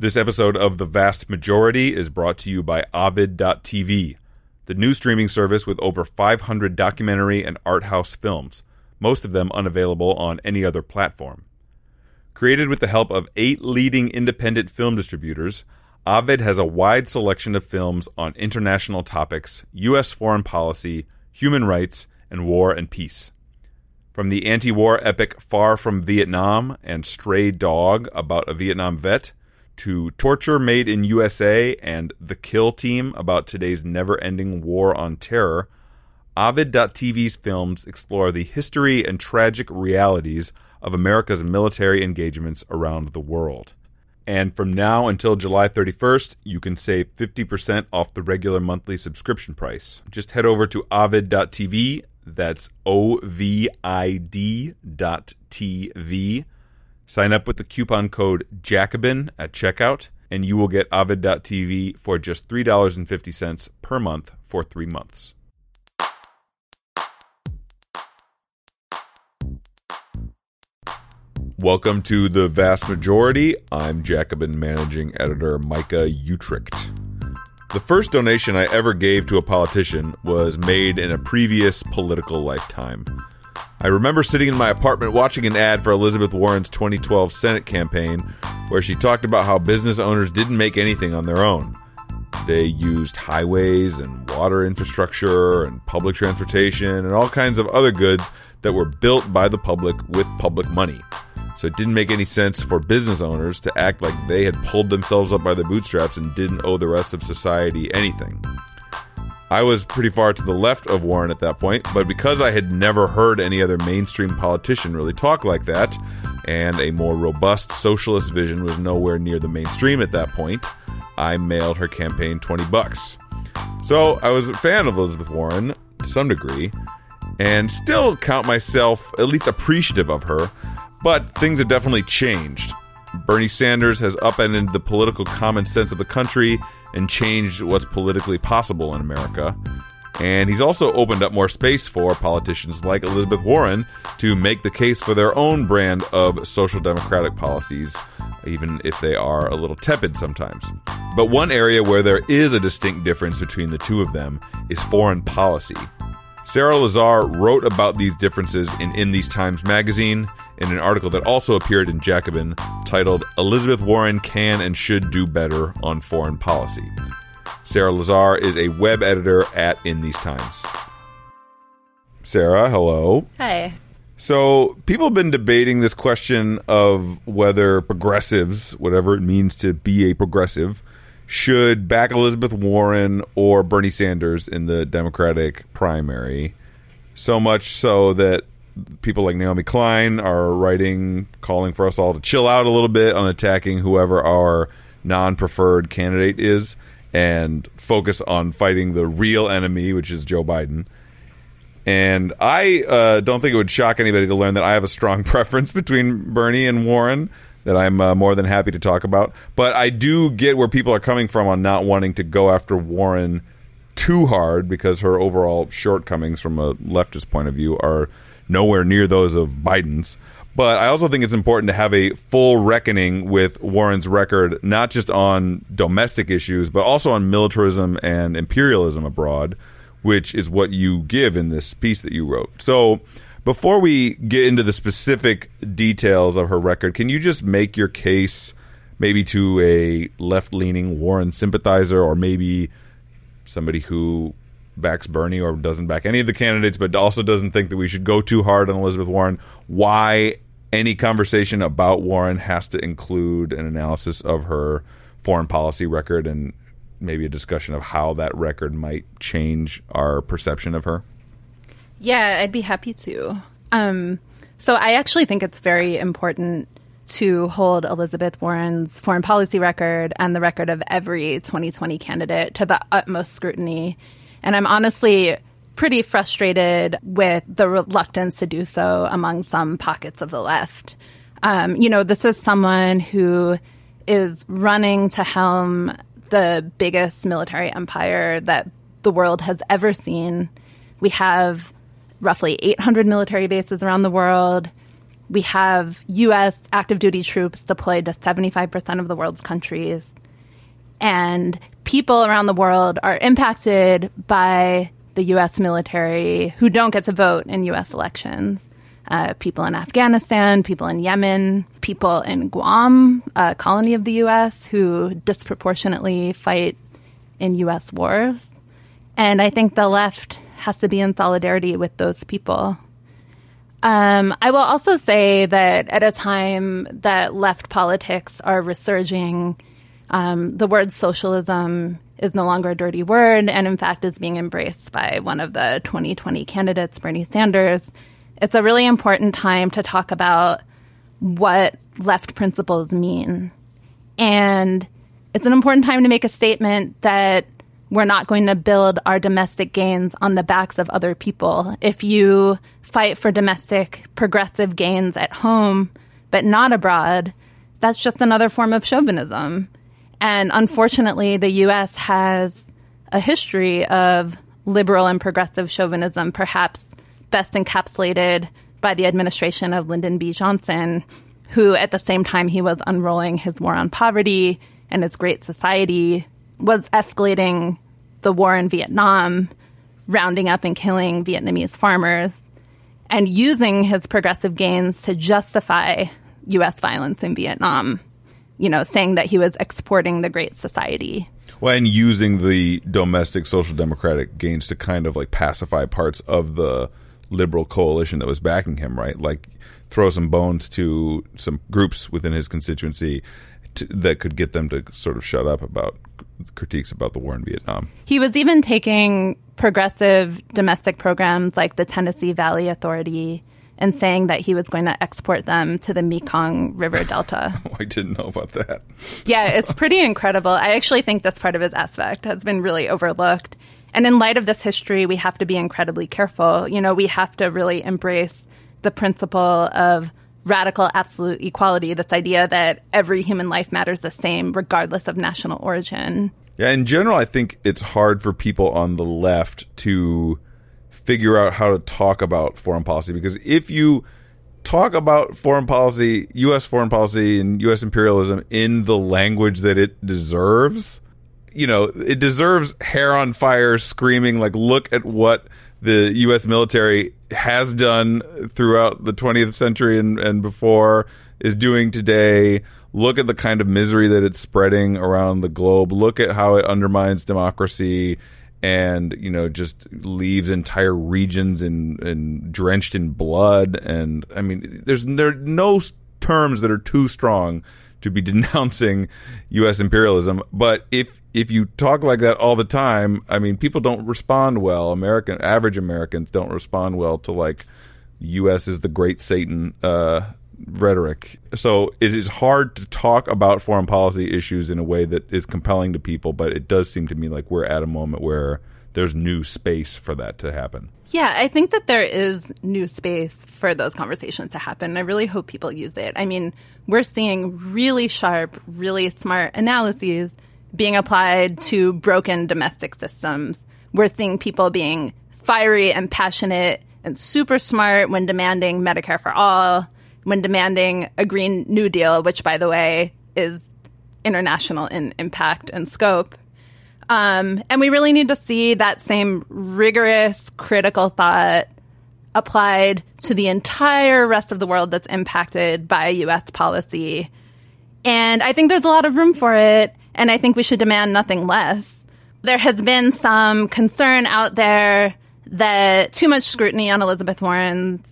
This episode of The Vast Majority is brought to you by Ovid.tv, the new streaming service with over 500 documentary and art house films, most of them unavailable on any other platform. Created with the help of eight leading independent film distributors, Ovid has a wide selection of films on international topics, U.S. foreign policy, human rights, and war and peace. From the anti war epic Far From Vietnam and Stray Dog about a Vietnam vet, to Torture Made in USA and The Kill Team about today's never ending war on terror, Ovid.tv's films explore the history and tragic realities of America's military engagements around the world. And from now until July 31st, you can save 50% off the regular monthly subscription price. Just head over to ovid.tv, that's O V I D dot TV. Sign up with the coupon code Jacobin at checkout, and you will get Ovid.tv for just $3.50 per month for three months. Welcome to the vast majority. I'm Jacobin managing editor Micah Uetricht. The first donation I ever gave to a politician was made in a previous political lifetime. I remember sitting in my apartment watching an ad for Elizabeth Warren's 2012 Senate campaign where she talked about how business owners didn't make anything on their own. They used highways and water infrastructure and public transportation and all kinds of other goods that were built by the public with public money. So it didn't make any sense for business owners to act like they had pulled themselves up by the bootstraps and didn't owe the rest of society anything. I was pretty far to the left of Warren at that point, but because I had never heard any other mainstream politician really talk like that, and a more robust socialist vision was nowhere near the mainstream at that point, I mailed her campaign 20 bucks. So I was a fan of Elizabeth Warren to some degree, and still count myself at least appreciative of her but things have definitely changed. Bernie Sanders has upended the political common sense of the country and changed what's politically possible in America. And he's also opened up more space for politicians like Elizabeth Warren to make the case for their own brand of social democratic policies, even if they are a little tepid sometimes. But one area where there is a distinct difference between the two of them is foreign policy. Sarah Lazare wrote about these differences in In These Times magazine in an article that also appeared in Jacobin titled Elizabeth Warren Can and Should Do Better on Foreign Policy. Sarah Lazare is a web editor at In These Times. Sarah, hello. Hi. So, people have been debating this question of whether progressives, whatever it means to be a progressive, should back Elizabeth Warren or Bernie Sanders in the Democratic primary. So much so that people like Naomi Klein are writing, calling for us all to chill out a little bit on attacking whoever our non preferred candidate is and focus on fighting the real enemy, which is Joe Biden. And I uh, don't think it would shock anybody to learn that I have a strong preference between Bernie and Warren that I'm uh, more than happy to talk about. But I do get where people are coming from on not wanting to go after Warren too hard because her overall shortcomings from a leftist point of view are nowhere near those of Biden's. But I also think it's important to have a full reckoning with Warren's record, not just on domestic issues, but also on militarism and imperialism abroad, which is what you give in this piece that you wrote. So before we get into the specific details of her record, can you just make your case maybe to a left leaning Warren sympathizer or maybe somebody who backs Bernie or doesn't back any of the candidates, but also doesn't think that we should go too hard on Elizabeth Warren, why any conversation about Warren has to include an analysis of her foreign policy record and maybe a discussion of how that record might change our perception of her? Yeah, I'd be happy to. Um, so I actually think it's very important to hold Elizabeth Warren's foreign policy record and the record of every 2020 candidate to the utmost scrutiny. And I'm honestly pretty frustrated with the reluctance to do so among some pockets of the left. Um, you know, this is someone who is running to helm the biggest military empire that the world has ever seen. We have roughly 800 military bases around the world. We have U.S. active duty troops deployed to 75% of the world's countries. And people around the world are impacted by the U.S. military who don't get to vote in U.S. elections. Uh, people in Afghanistan, people in Yemen, people in Guam, a colony of the U.S., who disproportionately fight in U.S. wars. And I think the left has to be in solidarity with those people. Um, I will also say that at a time that left politics are resurging, um, the word socialism is no longer a dirty word and, in fact, is being embraced by one of the 2020 candidates, Bernie Sanders. It's a really important time to talk about what left principles mean. And it's an important time to make a statement that we're not going to build our domestic gains on the backs of other people. If you fight for domestic progressive gains at home, but not abroad, that's just another form of chauvinism. And unfortunately, the US has a history of liberal and progressive chauvinism, perhaps best encapsulated by the administration of Lyndon B. Johnson, who at the same time he was unrolling his war on poverty and his great society, was escalating the war in Vietnam, rounding up and killing Vietnamese farmers, and using his progressive gains to justify U.S. violence in Vietnam, you know, saying that he was exporting the Great Society. Well, and using the domestic social democratic gains to kind of like pacify parts of the liberal coalition that was backing him, right? Like throw some bones to some groups within his constituency to, that could get them to sort of shut up about critiques about the war in Vietnam. He was even taking progressive domestic programs like the Tennessee Valley Authority and saying that he was going to export them to the Mekong River Delta. Oh, I didn't know about that. yeah, it's pretty incredible. I actually think that's part of his aspect has been really overlooked. And in light of this history, we have to be incredibly careful. You know, we have to really embrace the principle of radical absolute equality, this idea that every human life matters the same, regardless of national origin. Yeah, in general, I think it's hard for people on the left to figure out how to talk about foreign policy because if you talk about foreign policy, U.S. foreign policy, and U.S. imperialism in the language that it deserves, you know, it deserves hair on fire, screaming, like, look at what the U.S. military has done throughout the 20th century and, and before, is doing today. Look at the kind of misery that it's spreading around the globe. Look at how it undermines democracy and you know just leaves entire regions in, in drenched in blood. And I mean, there's there are no terms that are too strong to be denouncing U.S. imperialism. But if if you talk like that all the time, I mean, people don't respond well. American average Americans don't respond well to like U.S. is the great Satan uh, rhetoric. So it is hard to talk about foreign policy issues in a way that is compelling to people. But it does seem to me like we're at a moment where there's new space for that to happen. Yeah, I think that there is new space for those conversations to happen. I really hope people use it. I mean, we're seeing really sharp, really smart analyses being applied to broken domestic systems. We're seeing people being fiery and passionate and super smart when demanding Medicare for all, when demanding a Green New Deal, which, by the way, is international in impact and scope. Um, and we really need to see that same rigorous, critical thought applied to the entire rest of the world that's impacted by US policy. And I think there's a lot of room for it, and I think we should demand nothing less. There has been some concern out there that too much scrutiny on Elizabeth Warren's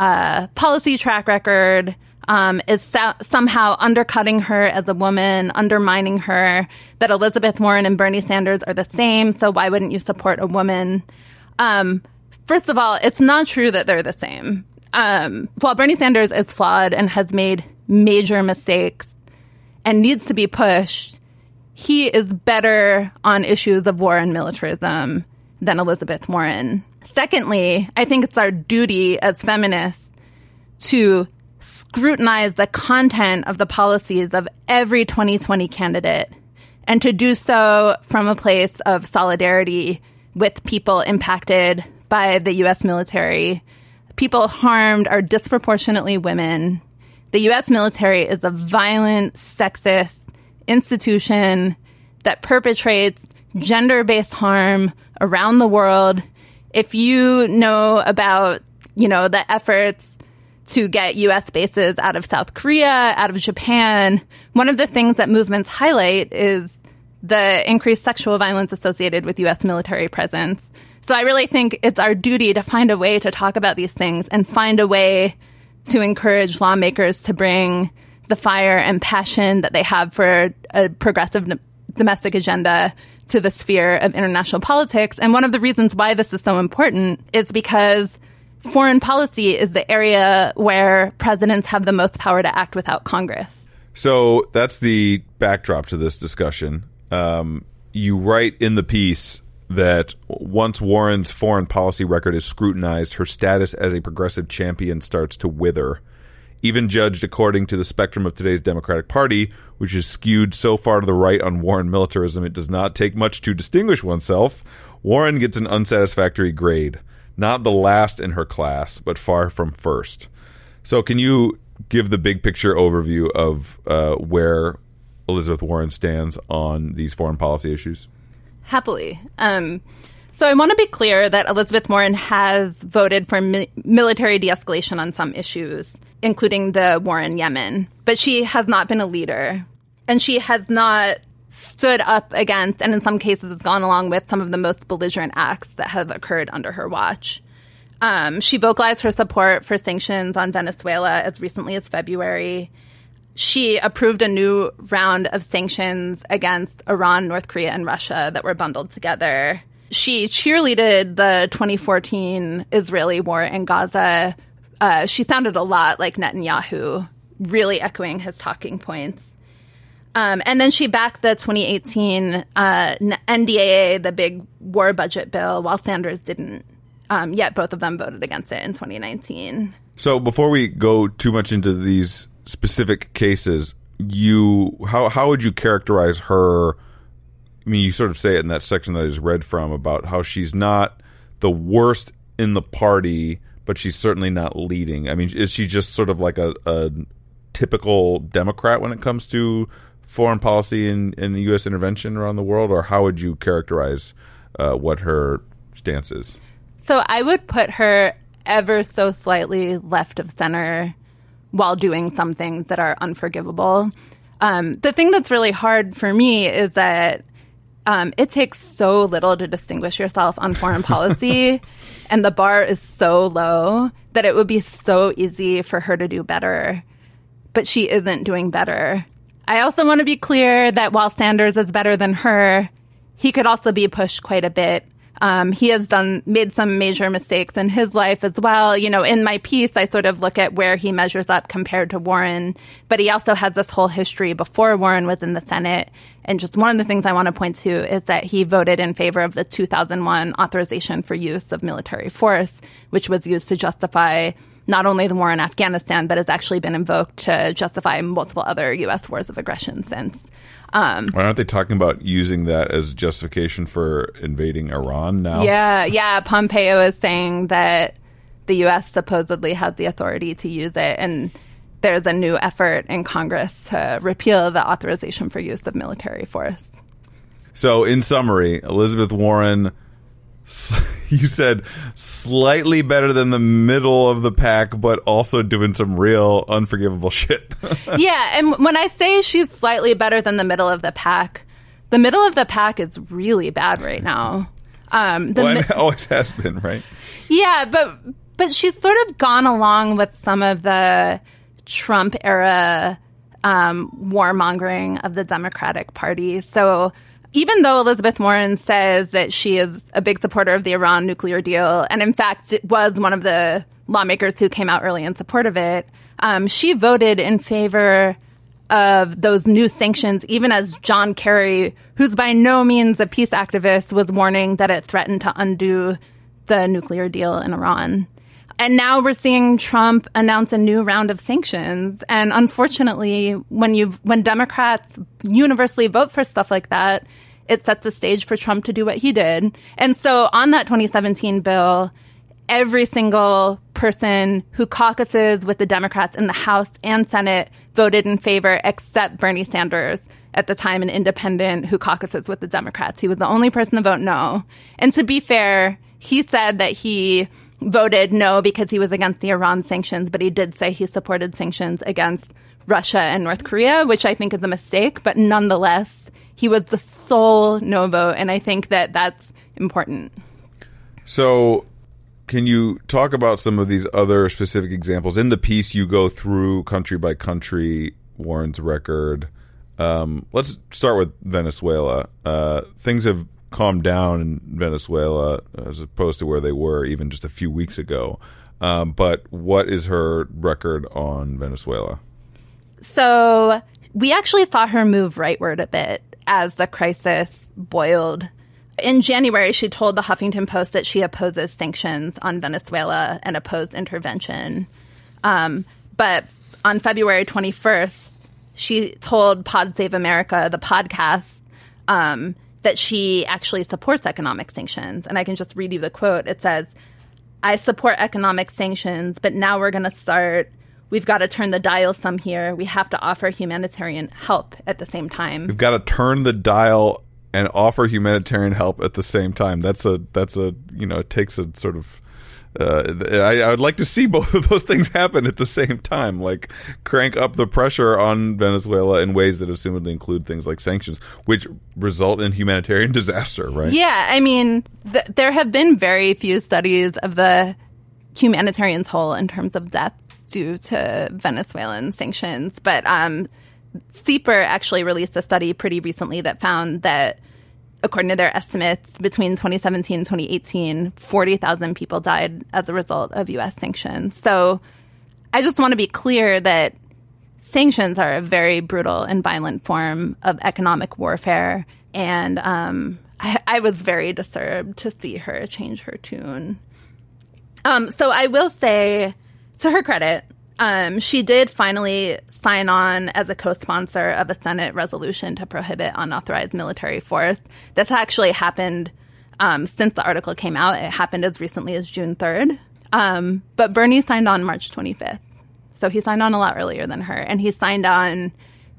uh, policy track record um, is so- somehow undercutting her as a woman, undermining her, that Elizabeth Warren and Bernie Sanders are the same, so why wouldn't you support a woman? Um, first of all, it's not true that they're the same. Um, while Bernie Sanders is flawed and has made major mistakes and needs to be pushed, he is better on issues of war and militarism than Elizabeth Warren. Secondly, I think it's our duty as feminists to scrutinize the content of the policies of every 2020 candidate and to do so from a place of solidarity with people impacted by the U.S. military, people harmed are disproportionately women. The U.S. military is a violent, sexist institution that perpetrates gender based harm around the world. If you know about, you know, the efforts to get US bases out of South Korea, out of Japan, one of the things that movements highlight is the increased sexual violence associated with US military presence. So I really think it's our duty to find a way to talk about these things and find a way to encourage lawmakers to bring the fire and passion that they have for a progressive domestic agenda to the sphere of international politics. And one of the reasons why this is so important is because foreign policy is the area where presidents have the most power to act without Congress. So that's the backdrop to this discussion. Um, you write in the piece that once Warren's foreign policy record is scrutinized, her status as a progressive champion starts to wither. Even judged according to the spectrum of today's Democratic Party, which is skewed so far to the right on Warren militarism, it does not take much to distinguish oneself. Warren gets an unsatisfactory grade. Not the last in her class, but far from first. So, can you give the big picture overview of uh, where Elizabeth Warren stands on these foreign policy issues? Happily. Um, so I want to be clear that Elizabeth Warren has voted for mi- military de escalation on some issues, including the war in Yemen, but she has not been a leader. And she has not stood up against, and in some cases, has gone along with some of the most belligerent acts that have occurred under her watch. Um, she vocalized her support for sanctions on Venezuela as recently as February she approved a new round of sanctions against Iran, North Korea, and Russia that were bundled together. She cheerleaded the 2014 Israeli war in Gaza. Uh, she sounded a lot like Netanyahu, really echoing his talking points. Um, and then she backed the 2018 uh, NDAA, the big war budget bill, while Sanders didn't. Um, yet both of them voted against it in 2019. So before we go too much into these specific cases, you how how would you characterize her? I mean, you sort of say it in that section that I just read from about how she's not the worst in the party, but she's certainly not leading. I mean, is she just sort of like a, a typical Democrat when it comes to foreign policy and, and U.S. intervention around the world, or how would you characterize uh, what her stance is? So I would put her ever so slightly left of center while doing some things that are unforgivable. Um, the thing that's really hard for me is that um, it takes so little to distinguish yourself on foreign policy, and the bar is so low that it would be so easy for her to do better. But she isn't doing better. I also want to be clear that while Sanders is better than her, he could also be pushed quite a bit um, he has done made some major mistakes in his life as well. You know, in my piece, I sort of look at where he measures up compared to Warren, but he also has this whole history before Warren was in the Senate. And just one of the things I want to point to is that he voted in favor of the 2001 authorization for use of military force, which was used to justify not only the war in Afghanistan, but has actually been invoked to justify multiple other U.S. wars of aggression since. Um, Why aren't they talking about using that as justification for invading Iran now? Yeah, yeah. Pompeo is saying that the U.S. supposedly has the authority to use it, and there's a new effort in Congress to repeal the authorization for use of military force. So, in summary, Elizabeth Warren you said slightly better than the middle of the pack, but also doing some real unforgivable shit. yeah, and when I say she's slightly better than the middle of the pack, the middle of the pack is really bad right now. Um, the well, mi- always has been, right? Yeah, but but she's sort of gone along with some of the Trump era um, warmongering of the Democratic Party. So even though Elizabeth Warren says that she is a big supporter of the Iran nuclear deal, and in fact it was one of the lawmakers who came out early in support of it, um, she voted in favor of those new sanctions, even as John Kerry, who's by no means a peace activist, was warning that it threatened to undo the nuclear deal in Iran. And now we're seeing Trump announce a new round of sanctions. And unfortunately, when you when Democrats universally vote for stuff like that, it sets the stage for Trump to do what he did. And so on that 2017 bill, every single person who caucuses with the Democrats in the House and Senate voted in favor, except Bernie Sanders, at the time an independent who caucuses with the Democrats. He was the only person to vote no. And to be fair, he said that he voted no because he was against the Iran sanctions, but he did say he supported sanctions against Russia and North Korea, which I think is a mistake. But nonetheless, he was the sole no vote. And I think that that's important. So, can you talk about some of these other specific examples? In the piece, you go through country by country Warren's record. Um, let's start with Venezuela. Uh, things have calmed down in Venezuela as opposed to where they were even just a few weeks ago. Um, but what is her record on Venezuela? So we actually thought her move rightward a bit as the crisis boiled. In January, she told the Huffington Post that she opposes sanctions on Venezuela and opposed intervention. Um, but on February 21st, she told Pod Save America, the podcast, um, that she actually supports economic sanctions. And I can just read you the quote. It says, I support economic sanctions, but now we're going to start. We've got to turn the dial some here. We have to offer humanitarian help at the same time. We've got to turn the dial and offer humanitarian help at the same time. That's a that's a you know it takes a sort of uh, I, I, would like to see both of those things happen at the same time, like crank up the pressure on Venezuela in ways that assumedly include things like sanctions, which result in humanitarian disaster, right? Yeah, I mean, th- there have been very few studies of the humanitarian toll in terms of deaths due to Venezuelan sanctions, but um, CEPR actually released a study pretty recently that found that according to their estimates, between 2017 and 2018, 40,000 people died as a result of U.S. sanctions. So I just want to be clear that sanctions are a very brutal and violent form of economic warfare. And um, I, I, was very disturbed to see her change her tune. Um, so I will say, to her credit, um, she did finally sign on as a co-sponsor of a Senate resolution to prohibit unauthorized military force. This actually happened um, since the article came out. It happened as recently as June 3rd. Um, but Bernie signed on March 25th. So he signed on a lot earlier than her. And he signed on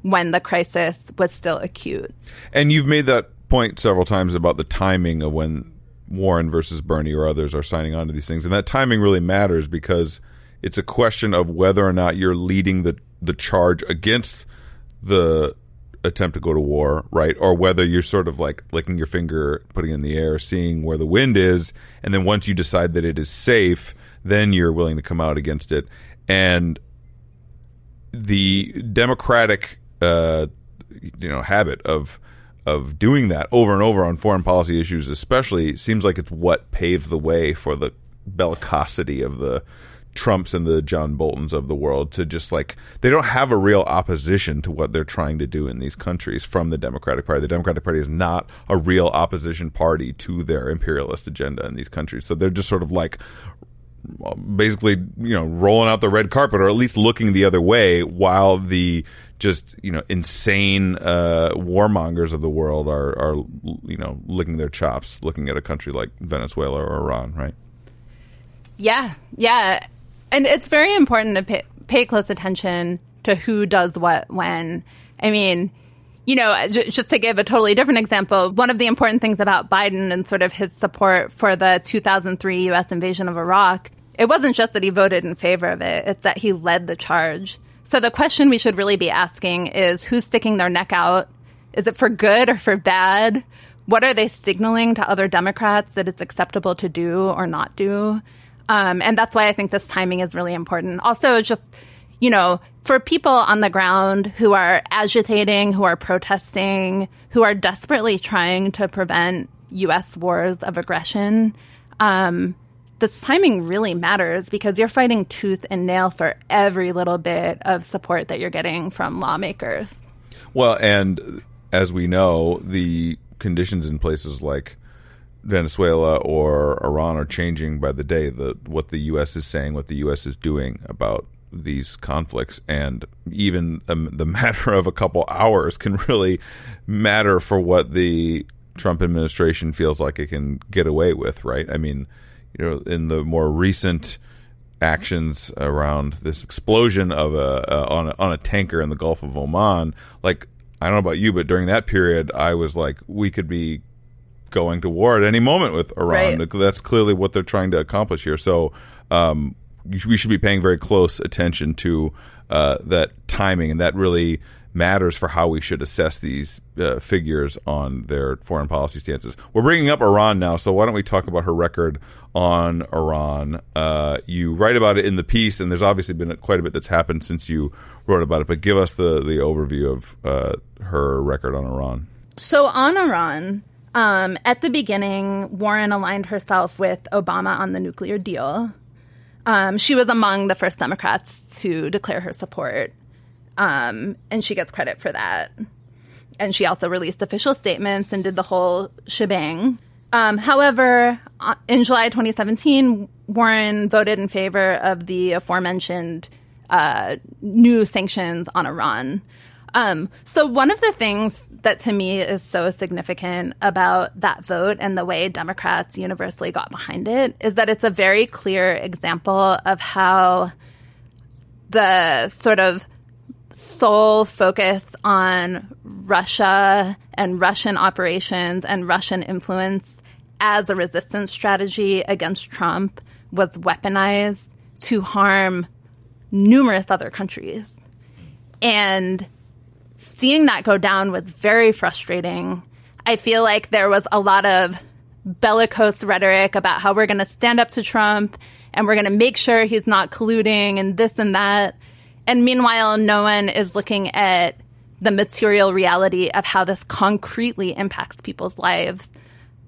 when the crisis was still acute. And you've made that point several times about the timing of when Warren versus Bernie or others are signing on to these things. And that timing really matters because it's a question of whether or not you're leading the the charge against the attempt to go to war, right? Or whether you're sort of like licking your finger, putting in the air, seeing where the wind is, and then once you decide that it is safe, then you're willing to come out against it. And the democratic, uh, you know, habit of of doing that over and over on foreign policy issues, especially, seems like it's what paved the way for the bellicosity of the Trumps and the John Boltons of the world to just like they don't have a real opposition to what they're trying to do in these countries from the Democratic Party. The Democratic Party is not a real opposition party to their imperialist agenda in these countries. So they're just sort of like basically, you know, rolling out the red carpet or at least looking the other way while the just, you know, insane uh, warmongers of the world are are you know, licking their chops looking at a country like Venezuela or Iran, right? Yeah. Yeah and it's very important to pay, pay close attention to who does what when. I mean, you know, just to give a totally different example, one of the important things about Biden and sort of his support for the 2003 U.S. invasion of Iraq, it wasn't just that he voted in favor of it, it's that he led the charge. So the question we should really be asking is who's sticking their neck out? Is it for good or for bad? What are they signaling to other Democrats that it's acceptable to do or not do? Um, and that's why I think this timing is really important. Also, just, you know, for people on the ground who are agitating, who are protesting, who are desperately trying to prevent U.S. wars of aggression, um, this timing really matters because you're fighting tooth and nail for every little bit of support that you're getting from lawmakers. Well, and as we know, the conditions in places like Venezuela or Iran are changing by the day. The what the U.S. is saying, what the U.S. is doing about these conflicts, and even um, the matter of a couple hours can really matter for what the Trump administration feels like it can get away with. Right? I mean, you know, in the more recent actions around this explosion of a, on a on a tanker in the Gulf of Oman. Like I don't know about you, but during that period, I was like, we could be going to war at any moment with Iran. Right. That's clearly what they're trying to accomplish here. So um, we should be paying very close attention to uh, that timing, and that really matters for how we should assess these uh, figures on their foreign policy stances. We're bringing up Iran now, so why don't we talk about her record on Iran? Uh, you write about it in the piece, and there's obviously been quite a bit that's happened since you wrote about it. But give us the the overview of uh, her record on Iran. So on Iran, um, at the beginning, Warren aligned herself with Obama on the nuclear deal. Um, she was among the first Democrats to declare her support, um, and she gets credit for that. And she also released official statements and did the whole shebang. Um, however, uh, in July 2017, Warren voted in favor of the aforementioned uh, new sanctions on Iran. Um, so one of the things that to me is so significant about that vote and the way Democrats universally got behind it is that it's a very clear example of how the sort of sole focus on Russia and Russian operations and Russian influence as a resistance strategy against Trump was weaponized to harm numerous other countries. And seeing that go down was very frustrating. I feel like there was a lot of bellicose rhetoric about how we're going to stand up to Trump and we're going to make sure he's not colluding and this and that. And meanwhile, no one is looking at the material reality of how this concretely impacts people's lives.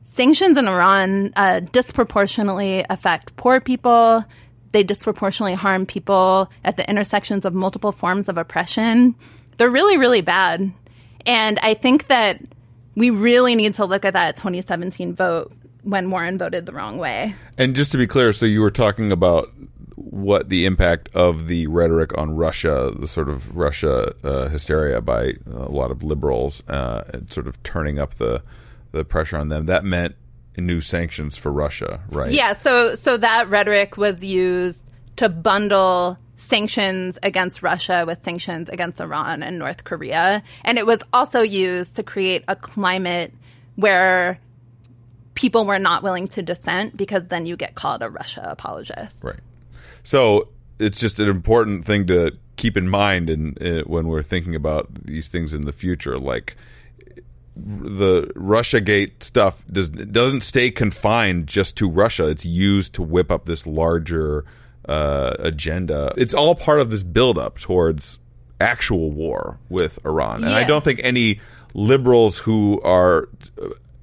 Sanctions in Iran uh, disproportionately affect poor people. They disproportionately harm people at the intersections of multiple forms of oppression. They're really, really bad. And I think that we really need to look at that 2017 vote when Warren voted the wrong way. And just to be clear, so you were talking about what the impact of the rhetoric on Russia, the sort of Russia uh, hysteria by a lot of liberals, uh, and sort of turning up the the pressure on them. That meant new sanctions for Russia, right? Yeah. So so that rhetoric was used to bundle sanctions against Russia with sanctions against Iran and North Korea, and it was also used to create a climate where people were not willing to dissent because then you get called a Russia apologist. Right. So it's just an important thing to keep in mind in, in, when we're thinking about these things in the future. Like the Russia Gate stuff does doesn't stay confined just to Russia. It's used to whip up this larger uh, agenda. It's all part of this buildup towards actual war with Iran. And I don't think any liberals who are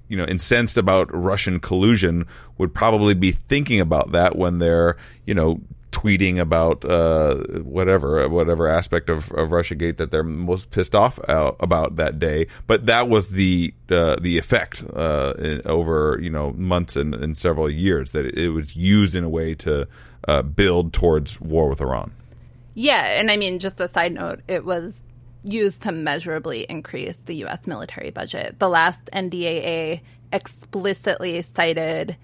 you know incensed about Russian collusion would probably be thinking about that when they're you know tweeting about uh, whatever whatever aspect of, of RussiaGate that they're most pissed off out about that day. But that was the uh, the effect uh, in, over you know months and, and several years that it was used in a way to uh, build towards war with Iran. Yeah, and I mean, just a side note, it was used to measurably increase the U.S. military budget. The last NDAA explicitly cited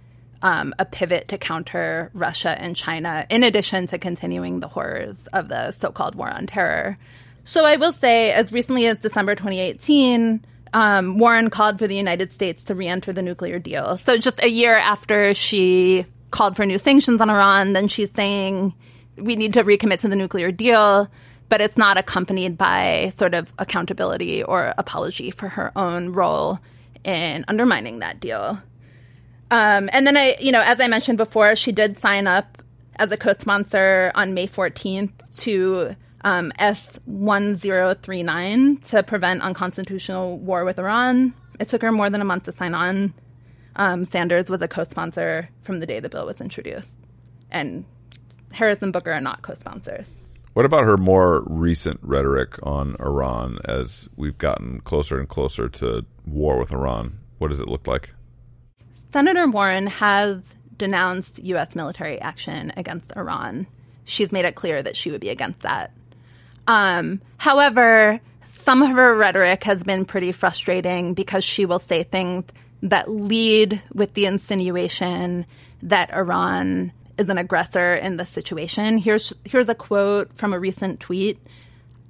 um, a pivot to counter Russia and China, in addition to continuing the horrors of the so called war on terror. So I will say, as recently as December 2018, um, Warren called for the United States to re enter the nuclear deal. So just a year after she called for new sanctions on Iran, then she's saying we need to recommit to the nuclear deal, but it's not accompanied by sort of accountability or apology for her own role in undermining that deal. Um, and then I, you know, as I mentioned before, she did sign up as a co-sponsor on May 14th to um, S1039 to prevent unconstitutional war with Iran. It took her more than a month to sign on. Um, Sanders was a co-sponsor from the day the bill was introduced, and Harris and Booker are not co-sponsors. What about her more recent rhetoric on Iran as we've gotten closer and closer to war with Iran? What does it look like? Senator Warren has denounced U.S. military action against Iran. She's made it clear that she would be against that. Um, however, some of her rhetoric has been pretty frustrating because she will say things that lead with the insinuation that Iran is an aggressor in this situation. Here's here's a quote from a recent tweet.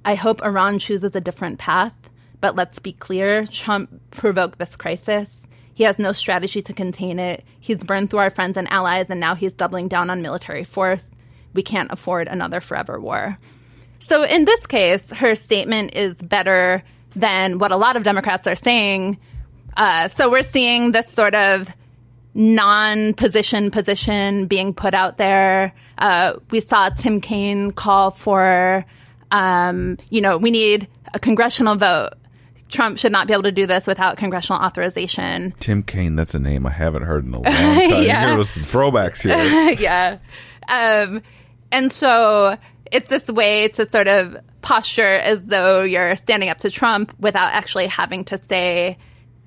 I hope Iran chooses a different path, but let's be clear, Trump provoked this crisis. He has no strategy to contain it. He's burned through our friends and allies and now he's doubling down on military force. We can't afford another forever war. So in this case, her statement is better than what a lot of Democrats are saying. Uh, so we're seeing this sort of non-position position being put out there. Uh, we saw Tim Kaine call for, um, you know, we need a congressional vote. Trump should not be able to do this without congressional authorization. Tim Kaine, that's a name I haven't heard in a long time. Yeah. Here was some throwbacks here. yeah. Um, and so it's this way to sort of posture as though you're standing up to Trump without actually having to say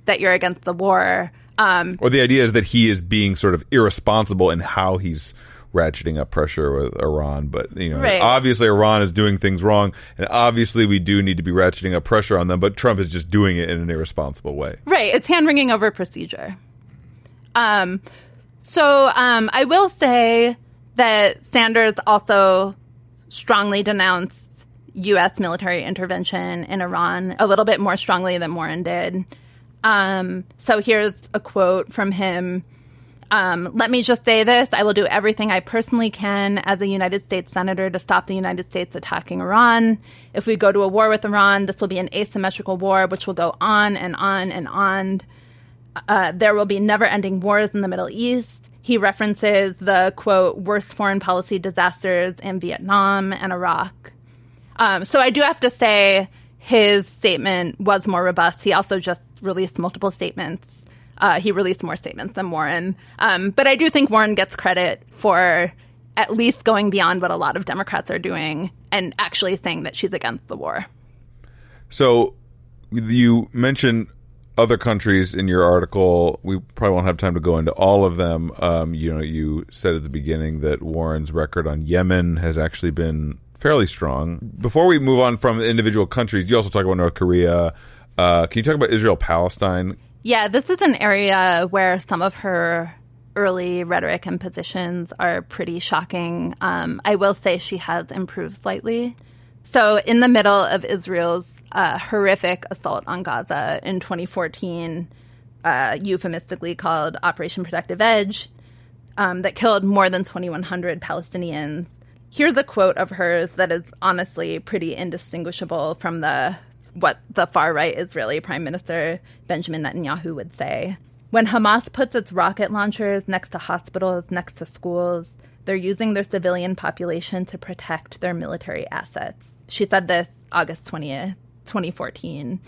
that you're against the war. Um, or the idea is that he is being sort of irresponsible in how he's ratcheting up pressure with Iran. But you know, Right. obviously Iran is doing things wrong, and obviously we do need to be ratcheting up pressure on them. But Trump is just doing it in an irresponsible way. Right, it's hand wringing over procedure. Um, so um, I will say that Sanders also strongly denounced U.S. military intervention in Iran a little bit more strongly than Warren did. Um, so here's a quote from him. Um, let me just say this. I will do everything I personally can as a United States Senator to stop the United States attacking Iran. If we go to a war with Iran, this will be an asymmetrical war which will go on and on and on. Uh, there will be never ending wars in the Middle East. He references the quote, worst foreign policy disasters in Vietnam and Iraq. Um, so I do have to say his statement was more robust. He also just released multiple statements. Uh, he released more statements than Warren. Um, but I do think Warren gets credit for at least going beyond what a lot of Democrats are doing and actually saying that she's against the war. So you mentioned other countries in your article. We probably won't have time to go into all of them. Um, you know, you said at the beginning that Warren's record on Yemen has actually been fairly strong. Before we move on from individual countries, you also talk about North Korea. Uh, can you talk about Israel Palestine? Yeah, this is an area where some of her early rhetoric and positions are pretty shocking. Um, I will say she has improved slightly. So, in the middle of Israel's uh, horrific assault on Gaza in 2014, uh, euphemistically called Operation Protective Edge, um, that killed more than 2,100 Palestinians. Here's a quote of hers that is honestly pretty indistinguishable from the what the far right Israeli Prime Minister Benjamin Netanyahu would say. When Hamas puts its rocket launchers next to hospitals, next to schools, they're using their civilian population to protect their military assets. She said this August 20th, 2014.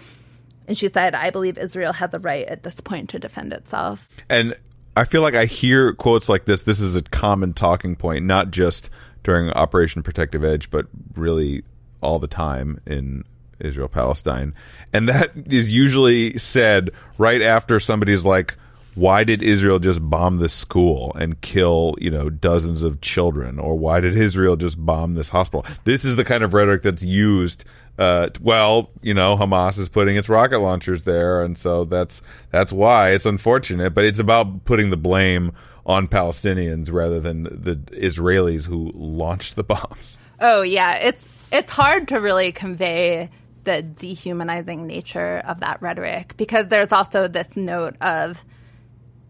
And she said, I believe Israel has a right at this point to defend itself. And I feel like I hear quotes like this. This is a common talking point, not just during Operation Protective Edge, but really all the time in Israel Palestine. And that is usually said right after somebody's like, why did Israel just bomb this school and kill, you know, dozens of children? Or why did Israel just bomb this hospital? This is the kind of rhetoric that's used. Uh, well, you know, Hamas is putting its rocket launchers there, and so that's that's why it's unfortunate. But it's about putting the blame on Palestinians rather than the Israelis who launched the bombs. Oh yeah, it's it's hard to really convey the dehumanizing nature of that rhetoric because there's also this note of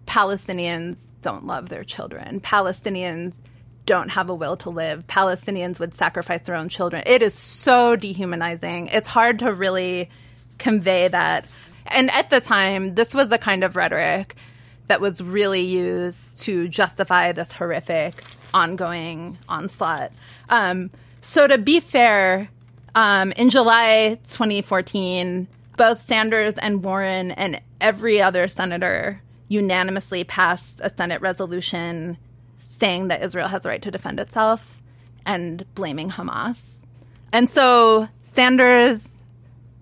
Palestinians don't love their children. Palestinians don't have a will to live. Palestinians would sacrifice their own children. It is so dehumanizing. It's hard to really convey that. And at the time, this was the kind of rhetoric that was really used to justify this horrific ongoing onslaught. Um, so to be fair, um, in July 2014, both Sanders and Warren and every other senator unanimously passed a Senate resolution saying that Israel has the right to defend itself and blaming Hamas. And so Sanders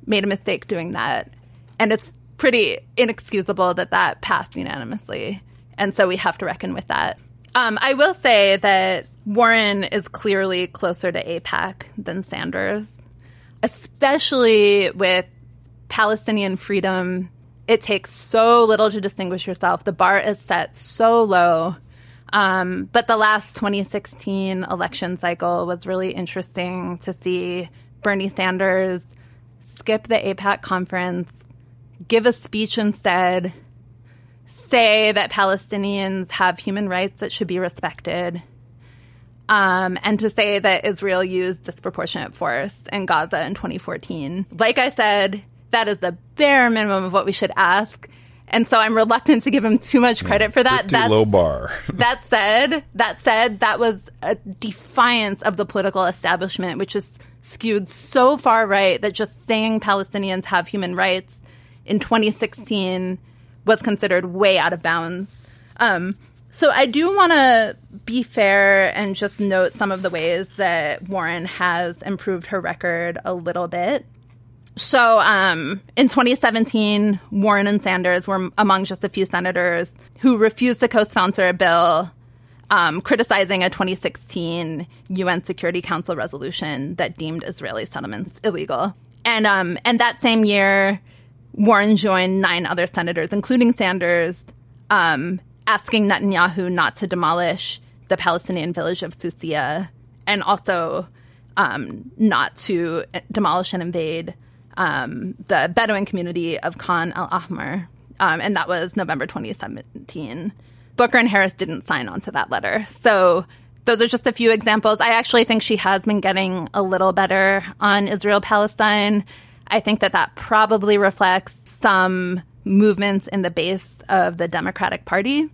made a mistake doing that. And it's pretty inexcusable that that passed unanimously. And so we have to reckon with that. Um, I will say that Warren is clearly closer to AIPAC than Sanders, especially with Palestinian freedom. It takes so little to distinguish yourself. The bar is set so low. Um, but the last 2016 election cycle was really interesting to see Bernie Sanders skip the AIPAC conference, give a speech instead, say that Palestinians have human rights that should be respected, um, and to say that Israel used disproportionate force in Gaza in 2014. Like I said, that is the bare minimum of what we should ask. And so I'm reluctant to give him too much credit for that. That's, low bar. that said, that said, that was a defiance of the political establishment, which is skewed so far right that just saying Palestinians have human rights in 2016 was considered way out of bounds. Um, so I do want to be fair and just note some of the ways that Warren has improved her record a little bit. So um, in 2017, Warren and Sanders were among just a few senators who refused to co-sponsor a bill um, criticizing a 2016 UN Security Council resolution that deemed Israeli settlements illegal. And um, and that same year, Warren joined nine other senators, including Sanders, um, asking Netanyahu not to demolish the Palestinian village of Susia and also um, not to demolish and invade um, the Bedouin community of Khan al Ahmar. Um, and that was November 2017. Booker and Harris didn't sign on to that letter. So those are just a few examples. I actually think she has been getting a little better on Israel Palestine. I think that that probably reflects some movements in the base of the Democratic Party.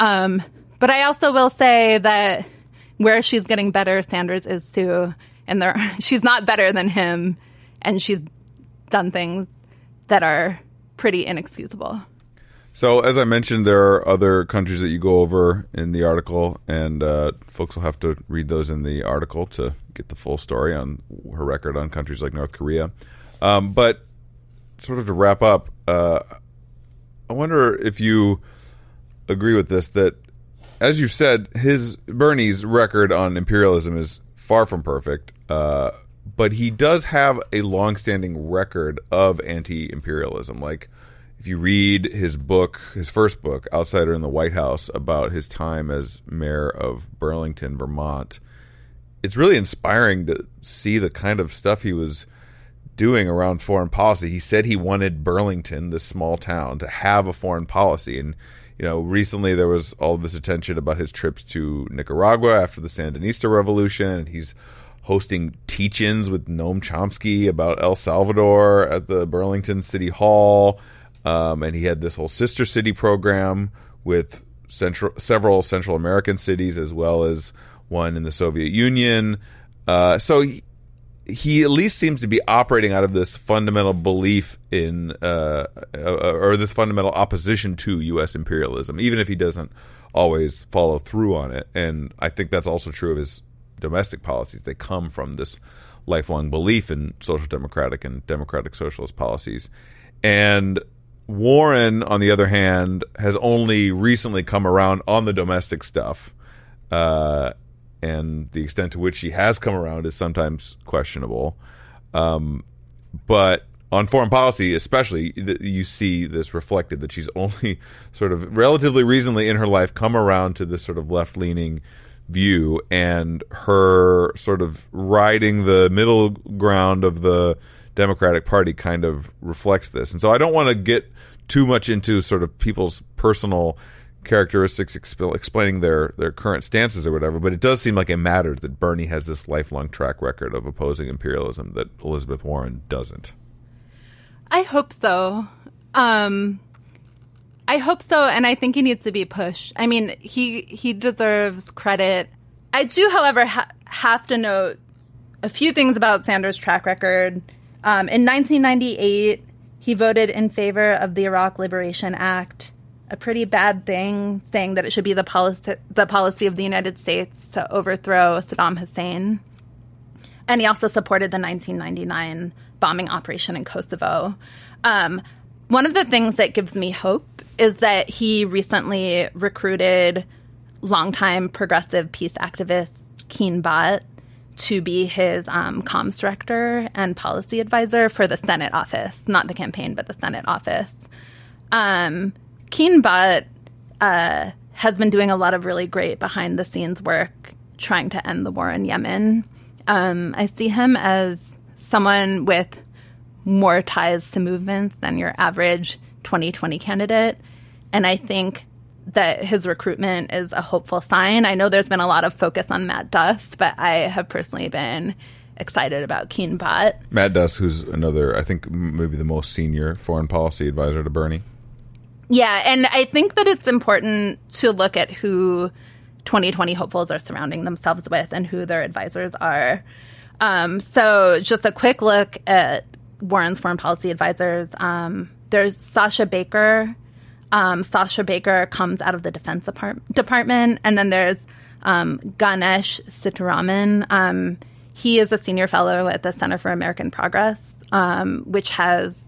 Um, but I also will say that where she's getting better, Sanders is too. And there, she's not better than him, and she's done things that are pretty inexcusable. So, as I mentioned, there are other countries that you go over in the article, and uh, folks will have to read those in the article to get the full story on her record on countries like North Korea. Um, but, sort of to wrap up, uh, I wonder if you agree with this that, as you said, his Bernie's record on imperialism is far from perfect. Uh, but he does have a long-standing record of anti-imperialism. Like if you read his book, his first book, Outsider in the White House, about his time as mayor of Burlington, Vermont, it's really inspiring to see the kind of stuff he was doing around foreign policy. He said he wanted Burlington, this small town, to have a foreign policy. And, you know, recently there was all this attention about his trips to Nicaragua after the Sandinista revolution. And he's hosting teach-ins with Noam Chomsky about El Salvador at the Burlington City Hall. Um, and he had this whole sister city program with central, several Central American cities as well as one in the Soviet Union. Uh, so he, at least seems to be operating out of this fundamental belief in, uh, uh, or this fundamental opposition to U.S. imperialism, even if he doesn't always follow through on it. And I think that's also true of his domestic policies. They come from this lifelong belief in social democratic and democratic socialist policies. And Warren, on the other hand, has only recently come around on the domestic stuff. Uh, and the extent to which she has come around is sometimes questionable. Um, but on foreign policy, especially, you see this reflected that she's only sort of relatively recently in her life come around to this sort of left leaning view, and her sort of riding the middle ground of the Democratic Party kind of reflects this. And so I don't want to get too much into sort of people's personal characteristics exp- explaining their their current stances or whatever but it does seem like it matters that Bernie has this lifelong track record of opposing imperialism that Elizabeth Warren doesn't. I hope so. Um I hope so and I think he needs to be pushed. I mean he he deserves credit. I do however ha- have to note a few things about Sanders' track record. Um, in 1998 he voted in favor of the Iraq Liberation Act, a pretty bad thing, saying that it should be the policy, the policy of the United States to overthrow Saddam Hussein. And he also supported the 1999 bombing operation in Kosovo. Um, one of the things that gives me hope is that he recently recruited longtime progressive peace activist Keane Bhatt to be his um, comms director and policy advisor for the Senate office, not the campaign, but the Senate office. Um, Keane Bhatt uh, has been doing a lot of really great behind the scenes work trying to end the war in Yemen. Um, I see him as someone with more ties to movements than your average 2020 candidate. And I think that his recruitment is a hopeful sign. I know there's been a lot of focus on Matt Duss, but I have personally been excited about Keane Bhatt. Matt Duss, who's another, I think, maybe the most senior foreign policy advisor to Bernie. Yeah, and I think that it's important to look at who 2020 hopefuls are surrounding themselves with and who their advisors are. Um, so, just a quick look at Warren's foreign policy advisors. Um, there's Sasha Baker. Um, Sasha Baker comes out of the Defense Department, and then there's um, Ganesh Sitaraman. Um, he is a senior fellow at the Center for American Progress, um, which has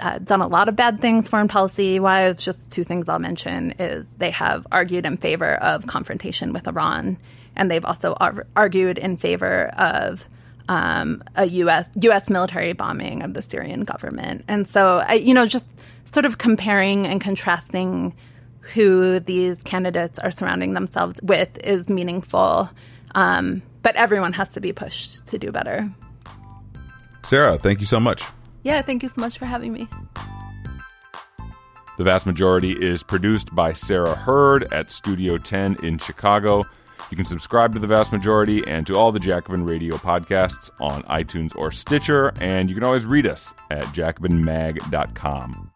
uh, done a lot of bad things foreign policy wise. Just two things I'll mention is they have argued in favor of confrontation with Iran, and they've also ar- argued in favor of um, a U.S. U.S. military bombing of the Syrian government. And so, I, you know, just sort of comparing and contrasting who these candidates are surrounding themselves with is meaningful. Um, but everyone has to be pushed to do better. Sarah, thank you so much. Yeah, thank you so much for having me. The vast majority is produced by Sarah Hurd at Studio 10 in Chicago. You can subscribe to the vast majority and to all the Jacobin Radio podcasts on iTunes or Stitcher, and you can always read us at jacobinmag.com.